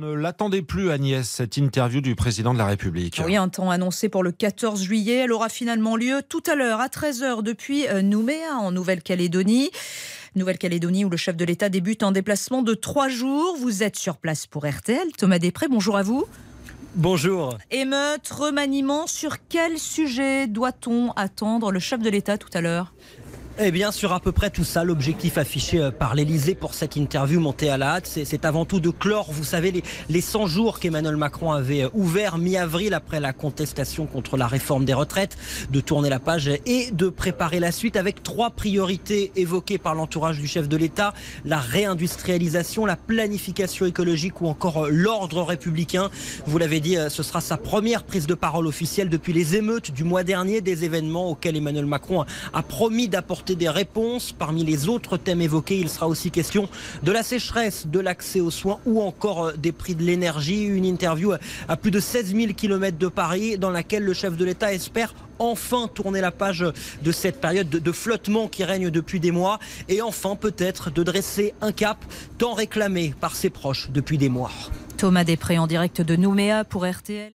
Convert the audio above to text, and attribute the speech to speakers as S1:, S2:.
S1: ne l'attendait plus, Agnès, cette interview du président de la République.
S2: Oui, un temps annoncé pour le 14 juillet. Elle aura finalement lieu tout à l'heure, à 13h, depuis euh, Nouméa, en Nouvelle-Calédonie. Nouvelle-Calédonie, où le chef de l'État débute un déplacement de trois jours. Vous êtes sur place pour RTL. Thomas Després, bonjour à vous.
S3: Bonjour.
S2: Émeute, remaniement, sur quel sujet doit-on attendre le chef de l'État tout à l'heure?
S3: Eh bien, sur à peu près tout ça, l'objectif affiché euh, par l'Elysée pour cette interview montée à la hâte, c'est avant tout de clore, vous savez, les, les 100 jours qu'Emmanuel Macron avait euh, ouvert mi-avril après la contestation contre la réforme des retraites, de tourner la page et de préparer la suite avec trois priorités évoquées par l'entourage du chef de l'État, la réindustrialisation, la planification écologique ou encore euh, l'ordre républicain. Vous l'avez dit, ce sera sa première prise de parole officielle depuis les émeutes du mois dernier, des événements auxquels Emmanuel Macron a promis d'apporter des réponses. Parmi les autres thèmes évoqués, il sera aussi question de la sécheresse, de l'accès aux soins ou encore euh, des prix de l'énergie. Une interview à plus de 16 000 km de Paris dans laquelle le chef de l'État espère enfin tourner la page de cette période de, flottement qui règne depuis des mois et enfin peut-être de dresser un cap tant réclamé par ses proches depuis des mois.
S2: Thomas Després en direct de Nouméa pour RTL.